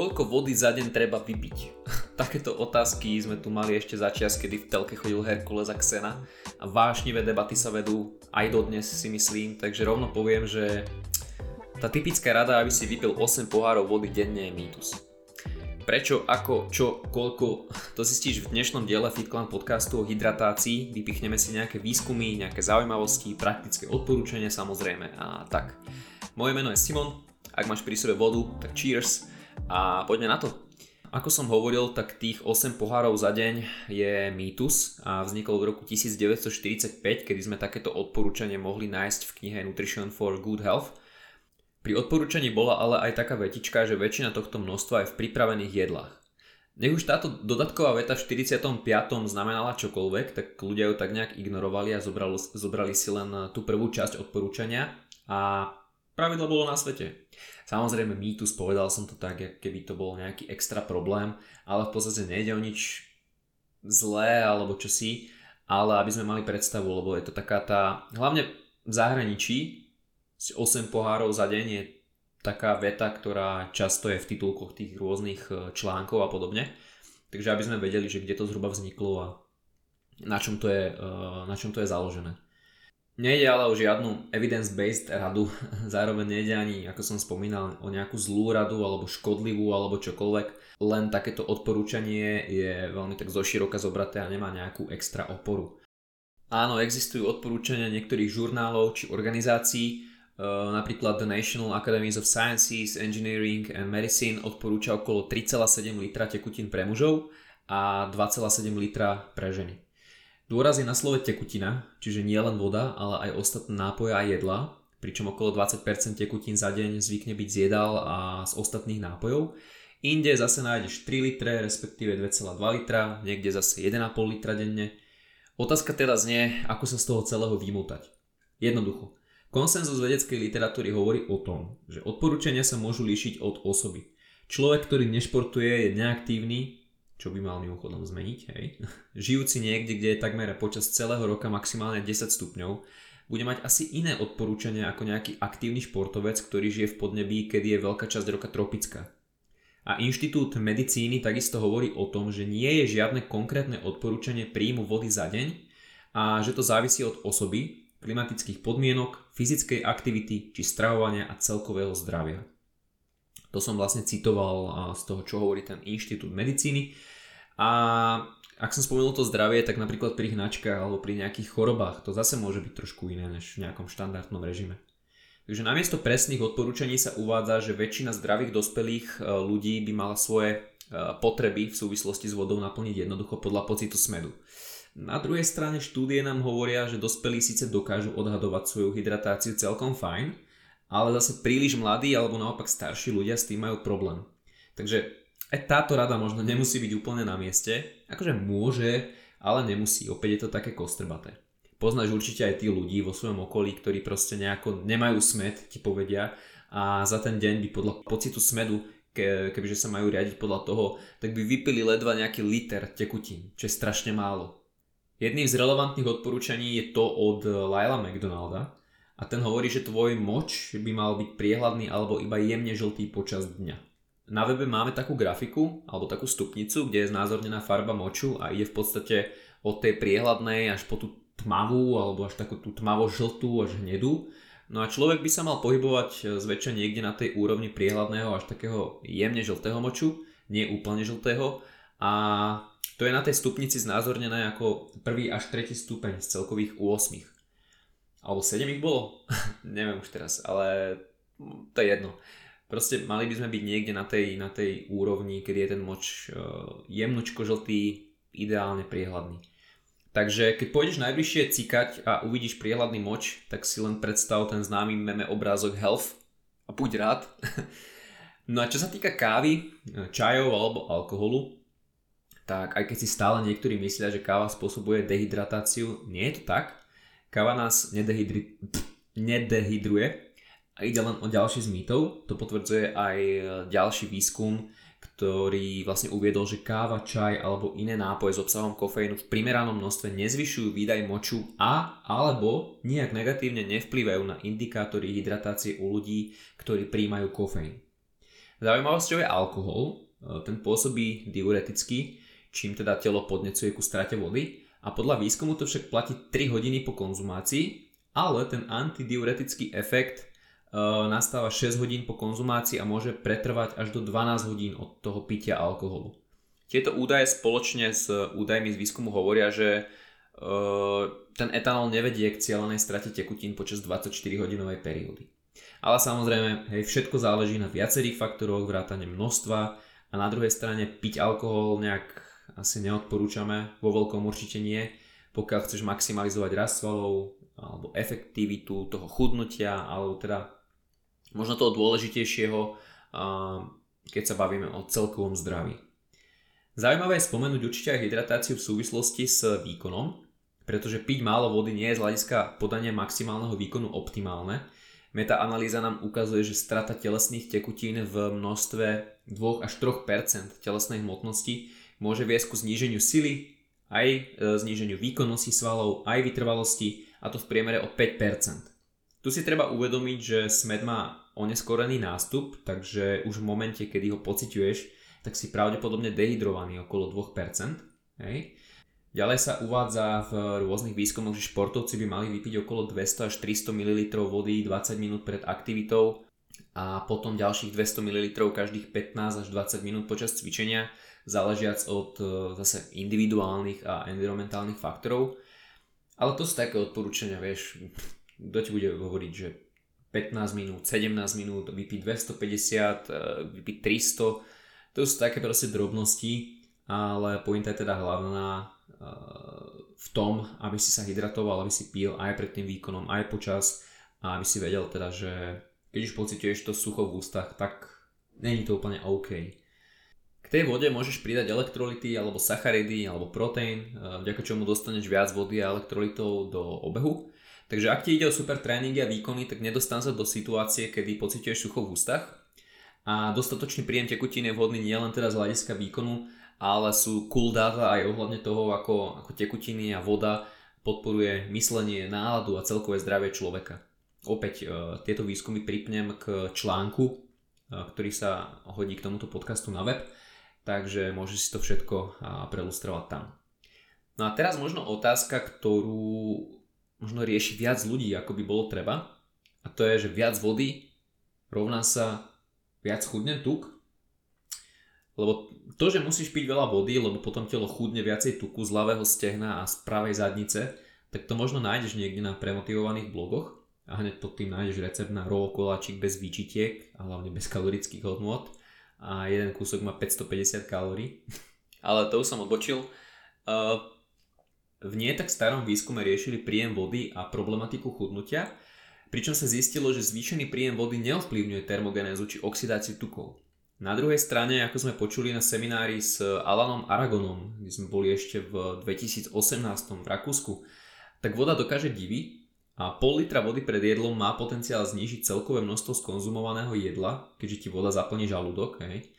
Koľko vody za deň treba vypiť? Takéto otázky sme tu mali ešte začias, kedy v telke chodil Herkules a Xena a vášnivé debaty sa vedú aj dodnes si myslím, takže rovno poviem, že tá typická rada, aby si vypil 8 pohárov vody denne je mýtus. Prečo, ako, čo, koľko, to zistíš v dnešnom diele FitClan podcastu o hydratácii. Vypichneme si nejaké výskumy, nejaké zaujímavosti, praktické odporúčania samozrejme a tak. Moje meno je Simon, ak máš pri sebe vodu, tak cheers a poďme na to. Ako som hovoril, tak tých 8 pohárov za deň je mýtus a vznikol v roku 1945, kedy sme takéto odporúčanie mohli nájsť v knihe Nutrition for Good Health. Pri odporúčaní bola ale aj taká vetička, že väčšina tohto množstva je v pripravených jedlách. Nech už táto dodatková veta v 45. znamenala čokoľvek, tak ľudia ju tak nejak ignorovali a zobrali, zobrali si len tú prvú časť odporúčania a pravidlo bolo na svete. Samozrejme mýtus, povedal som to tak, keby to bol nejaký extra problém, ale v podstate nejde o nič zlé alebo čosi, ale aby sme mali predstavu, lebo je to taká tá, hlavne v zahraničí, 8 pohárov za deň je taká veta, ktorá často je v titulkoch tých rôznych e, článkov a podobne. Takže aby sme vedeli, že kde to zhruba vzniklo a na čom to je, e, na čom to je založené. Nejde ale o žiadnu evidence-based radu, zároveň nejde ani, ako som spomínal, o nejakú zlú radu alebo škodlivú alebo čokoľvek. Len takéto odporúčanie je veľmi tak zoširoka zobraté a nemá nejakú extra oporu. Áno, existujú odporúčania niektorých žurnálov či organizácií, e, napríklad The National Academies of Sciences, Engineering and Medicine odporúča okolo 3,7 litra tekutín pre mužov a 2,7 litra pre ženy. Dôraz je na slove tekutina, čiže nie len voda, ale aj ostatné nápoje a jedla, pričom okolo 20% tekutín za deň zvykne byť z jedál a z ostatných nápojov. Inde zase nájdeš 3 litre, respektíve 2,2 litra, niekde zase 1,5 litra denne. Otázka teda znie, ako sa z toho celého vymútať. Jednoducho. Konsenzus vedeckej literatúry hovorí o tom, že odporúčania sa môžu líšiť od osoby. Človek, ktorý nešportuje, je neaktívny, čo by mal mimochodom zmeniť, hej. Žijúci niekde, kde je takmer počas celého roka maximálne 10 stupňov, bude mať asi iné odporúčania ako nejaký aktívny športovec, ktorý žije v podnebí, kedy je veľká časť roka tropická. A Inštitút medicíny takisto hovorí o tom, že nie je žiadne konkrétne odporúčanie príjmu vody za deň a že to závisí od osoby, klimatických podmienok, fyzickej aktivity či stravovania a celkového zdravia. To som vlastne citoval z toho, čo hovorí ten Inštitút medicíny. A ak som spomenul to zdravie, tak napríklad pri hnačkách alebo pri nejakých chorobách to zase môže byť trošku iné než v nejakom štandardnom režime. Takže namiesto presných odporúčaní sa uvádza, že väčšina zdravých dospelých e, ľudí by mala svoje e, potreby v súvislosti s vodou naplniť jednoducho podľa pocitu smedu. Na druhej strane štúdie nám hovoria, že dospelí síce dokážu odhadovať svoju hydratáciu celkom fajn, ale zase príliš mladí alebo naopak starší ľudia s tým majú problém. Takže aj táto rada možno nemusí byť úplne na mieste, akože môže, ale nemusí, opäť je to také kostrbaté. Poznáš určite aj tí ľudí vo svojom okolí, ktorí proste nejako nemajú smed, ti povedia a za ten deň by podľa pocitu smedu, ke, kebyže sa majú riadiť podľa toho, tak by vypili ledva nejaký liter tekutín, čo je strašne málo. Jedným z relevantných odporúčaní je to od Lila McDonalda, a ten hovorí, že tvoj moč by mal byť priehľadný alebo iba jemne žltý počas dňa. Na webe máme takú grafiku alebo takú stupnicu, kde je znázornená farba moču a ide v podstate od tej priehľadnej až po tú tmavú alebo až takú tú tmavo-žltú až hnedú. No a človek by sa mal pohybovať zväčša niekde na tej úrovni priehľadného až takého jemne žltého moču, nie úplne žltého. A to je na tej stupnici znázornené ako prvý až tretí stupeň z celkových 8 alebo 7 ich bolo, neviem už teraz, ale to je jedno. Proste mali by sme byť niekde na tej, na tej úrovni, kedy je ten moč uh, jemnučko žltý, ideálne priehľadný. Takže keď pôjdeš najbližšie cikať a uvidíš priehľadný moč, tak si len predstav ten známy meme obrázok health a buď rád. no a čo sa týka kávy, čajov alebo alkoholu, tak aj keď si stále niektorí myslia, že káva spôsobuje dehydratáciu, nie je to tak. Káva nás nedehydri... nedehydruje a ide len o ďalší z mýtov. To potvrdzuje aj e, ďalší výskum, ktorý vlastne uviedol, že káva, čaj alebo iné nápoje s obsahom kofeínu v primeranom množstve nezvyšujú výdaj moču a alebo nejak negatívne nevplyvajú na indikátory hydratácie u ľudí, ktorí príjmajú kofeín. Zaujímavosťou je alkohol, e, ten pôsobí diureticky, čím teda telo podnecuje ku strate vody a podľa výskumu to však platí 3 hodiny po konzumácii, ale ten antidiuretický efekt uh, nastáva 6 hodín po konzumácii a môže pretrvať až do 12 hodín od toho pitia alkoholu. Tieto údaje spoločne s údajmi z výskumu hovoria, že uh, ten etanol nevedie k cieľenej strate tekutín počas 24 hodinovej periódy. Ale samozrejme, hej, všetko záleží na viacerých faktoroch, vrátane množstva a na druhej strane piť alkohol nejak asi neodporúčame, vo veľkom určite nie. Pokiaľ chceš maximalizovať rast svalov alebo efektivitu toho chudnutia, alebo teda možno toho dôležitejšieho, keď sa bavíme o celkovom zdraví. Zaujímavé je spomenúť určite aj hydratáciu v súvislosti s výkonom, pretože piť málo vody nie je z hľadiska podania maximálneho výkonu optimálne, Meta-analýza nám ukazuje, že strata telesných tekutín v množstve 2 až 3% telesnej hmotnosti môže viesť ku zníženiu sily, aj e, zníženiu výkonnosti svalov, aj vytrvalosti a to v priemere o 5%. Tu si treba uvedomiť, že smed má oneskorený nástup, takže už v momente, kedy ho pociťuješ, tak si pravdepodobne dehydrovaný okolo 2%. Hej. Ďalej sa uvádza v rôznych výskumoch, že športovci by mali vypiť okolo 200 až 300 ml vody 20 minút pred aktivitou a potom ďalších 200 ml každých 15 až 20 minút počas cvičenia, záležiac od e, zase individuálnych a environmentálnych faktorov. Ale to sú také odporúčania, vieš, kto ti bude hovoriť, že 15 minút, 17 minút, vypiť 250, e, vypiť 300, to sú také proste drobnosti, ale pointa je teda hlavná v tom, aby si sa hydratoval, aby si pil aj pred tým výkonom, aj počas a aby si vedel teda, že keď už pociťuješ to sucho v ústach, tak není to úplne OK. K tej vode môžeš pridať elektrolity alebo sacharidy alebo proteín, vďaka čomu dostaneš viac vody a elektrolitov do obehu. Takže ak ti ide o super tréningy a výkony, tak nedostan sa do situácie, kedy pociťuješ sucho v ústach. A dostatočný príjem tekutín je vhodný nielen teda z hľadiska výkonu, ale sú cool data aj ohľadne toho, ako, ako tekutiny a voda podporuje myslenie, náladu a celkové zdravie človeka. Opäť e, tieto výskumy pripnem k článku, e, ktorý sa hodí k tomuto podcastu na web, takže môžeš si to všetko e, prelustrovať tam. No a teraz možno otázka, ktorú možno rieši viac ľudí, ako by bolo treba, a to je, že viac vody rovná sa viac chudne tuk, lebo to, že musíš piť veľa vody, lebo potom telo chudne viacej tuku z ľavého stehna a z pravej zadnice, tak to možno nájdeš niekde na premotivovaných blogoch a hneď pod tým nájdeš recept na roll koláčik bez výčitiek a hlavne bez kalorických hodnôt a jeden kúsok má 550 kalórií. Ale to už som odbočil. V nie tak starom výskume riešili príjem vody a problematiku chudnutia, pričom sa zistilo, že zvýšený príjem vody neovplyvňuje termogenézu či oxidáciu tukov. Na druhej strane, ako sme počuli na seminári s Alanom Aragonom, kde sme boli ešte v 2018 v Rakúsku, tak voda dokáže divy a pol litra vody pred jedlom má potenciál znížiť celkové množstvo skonzumovaného jedla, keďže ti voda zaplní žalúdok. Hej.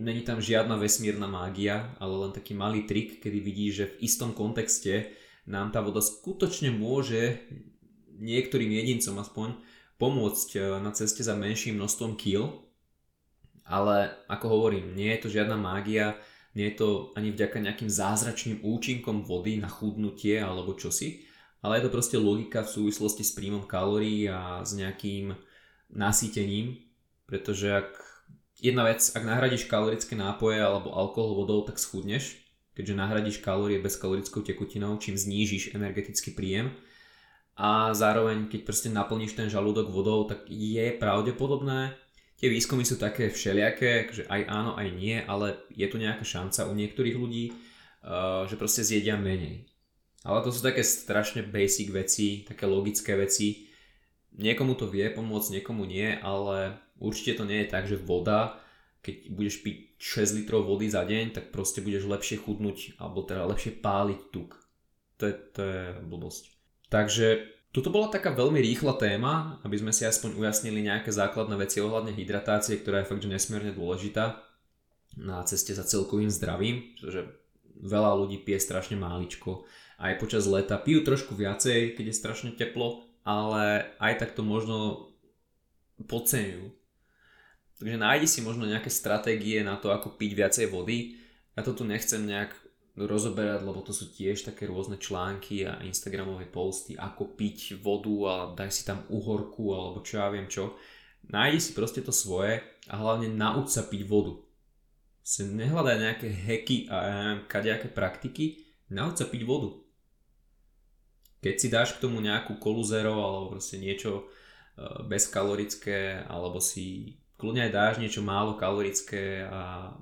Není tam žiadna vesmírna mágia, ale len taký malý trik, kedy vidíš, že v istom kontexte nám tá voda skutočne môže niektorým jedincom aspoň pomôcť eh, na ceste za menším množstvom kil, ale ako hovorím, nie je to žiadna mágia, nie je to ani vďaka nejakým zázračným účinkom vody na chudnutie alebo čosi, ale je to proste logika v súvislosti s príjmom kalórií a s nejakým nasýtením, pretože ak jedna vec, ak nahradíš kalorické nápoje alebo alkohol vodou, tak schudneš, keďže nahradíš kalórie bezkalorickou tekutinou, čím znížiš energetický príjem a zároveň keď proste naplníš ten žalúdok vodou, tak je pravdepodobné, Tie výskumy sú také všelijaké, že aj áno, aj nie, ale je tu nejaká šanca u niektorých ľudí, uh, že proste zjedia menej. Ale to sú také strašne basic veci, také logické veci. Niekomu to vie pomôcť, niekomu nie, ale určite to nie je tak, že voda, keď budeš piť 6 litrov vody za deň, tak proste budeš lepšie chudnúť, alebo teda lepšie páliť tuk. To je, to je blbosť. Takže toto bola taká veľmi rýchla téma, aby sme si aspoň ujasnili nejaké základné veci ohľadne hydratácie, ktorá je fakt že nesmierne dôležitá na ceste za celkovým zdravím, pretože veľa ľudí pije strašne máličko. Aj počas leta pijú trošku viacej, keď je strašne teplo, ale aj tak to možno podceňujú. Takže nájdi si možno nejaké stratégie na to, ako piť viacej vody. Ja to tu nechcem nejak rozoberať, lebo to sú tiež také rôzne články a instagramové posty, ako piť vodu a daj si tam uhorku alebo čo ja viem čo. Nájdi si proste to svoje a hlavne nauč sa piť vodu. Si nehľadaj nejaké heky a kadejaké praktiky, nauč sa piť vodu. Keď si dáš k tomu nejakú kolu zero alebo proste niečo e, bezkalorické alebo si kľudne aj dáš niečo málo kalorické a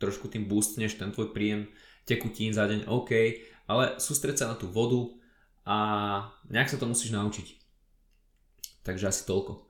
trošku tým boostneš ten tvoj príjem tekutín za deň, OK, ale sústreď sa na tú vodu a nejak sa to musíš naučiť. Takže asi toľko.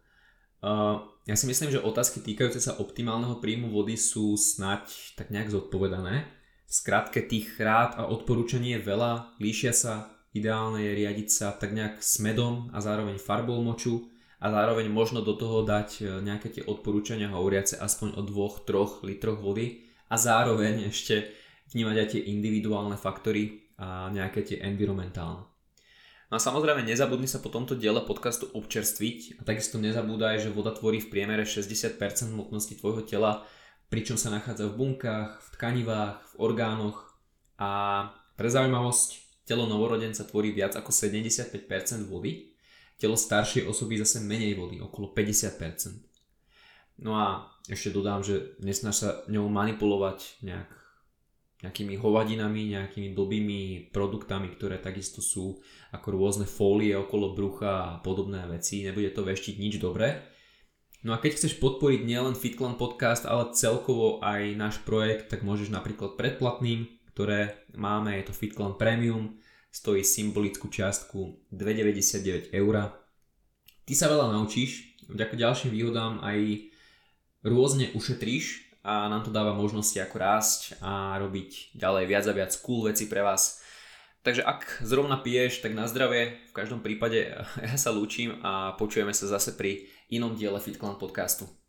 Uh, ja si myslím, že otázky týkajúce sa optimálneho príjmu vody sú snať tak nejak zodpovedané. V skratke tých rád a odporúčaní je veľa, líšia sa, ideálne je riadiť sa tak nejak medom a zároveň farbou moču a zároveň možno do toho dať e, nejaké tie odporúčania hovoriace aspoň o 2-3 litroch vody a zároveň ešte vnímať aj tie individuálne faktory a nejaké tie environmentálne. No a samozrejme nezabudni sa po tomto diele podcastu občerstviť a takisto nezabúdaj, že voda tvorí v priemere 60% hmotnosti tvojho tela, pričom sa nachádza v bunkách, v tkanivách, v orgánoch a pre zaujímavosť, telo novorodenca tvorí viac ako 75% vody, telo staršej osoby zase menej vody, okolo 50%. No a ešte dodám, že nesnaž sa ňou manipulovať nejak nejakými hovadinami, nejakými blbými produktami, ktoré takisto sú ako rôzne fólie okolo brucha a podobné veci. Nebude to veštiť nič dobré. No a keď chceš podporiť nielen FitClan podcast, ale celkovo aj náš projekt, tak môžeš napríklad predplatným, ktoré máme, je to FitClan Premium, stojí symbolickú čiastku 2,99 eur. Ty sa veľa naučíš, vďaka ďalším výhodám aj rôzne ušetríš, a nám to dáva možnosti ako rásť a robiť ďalej viac a viac cool veci pre vás. Takže ak zrovna piješ, tak na zdravie. V každom prípade ja sa lúčim a počujeme sa zase pri inom diele FitClan podcastu.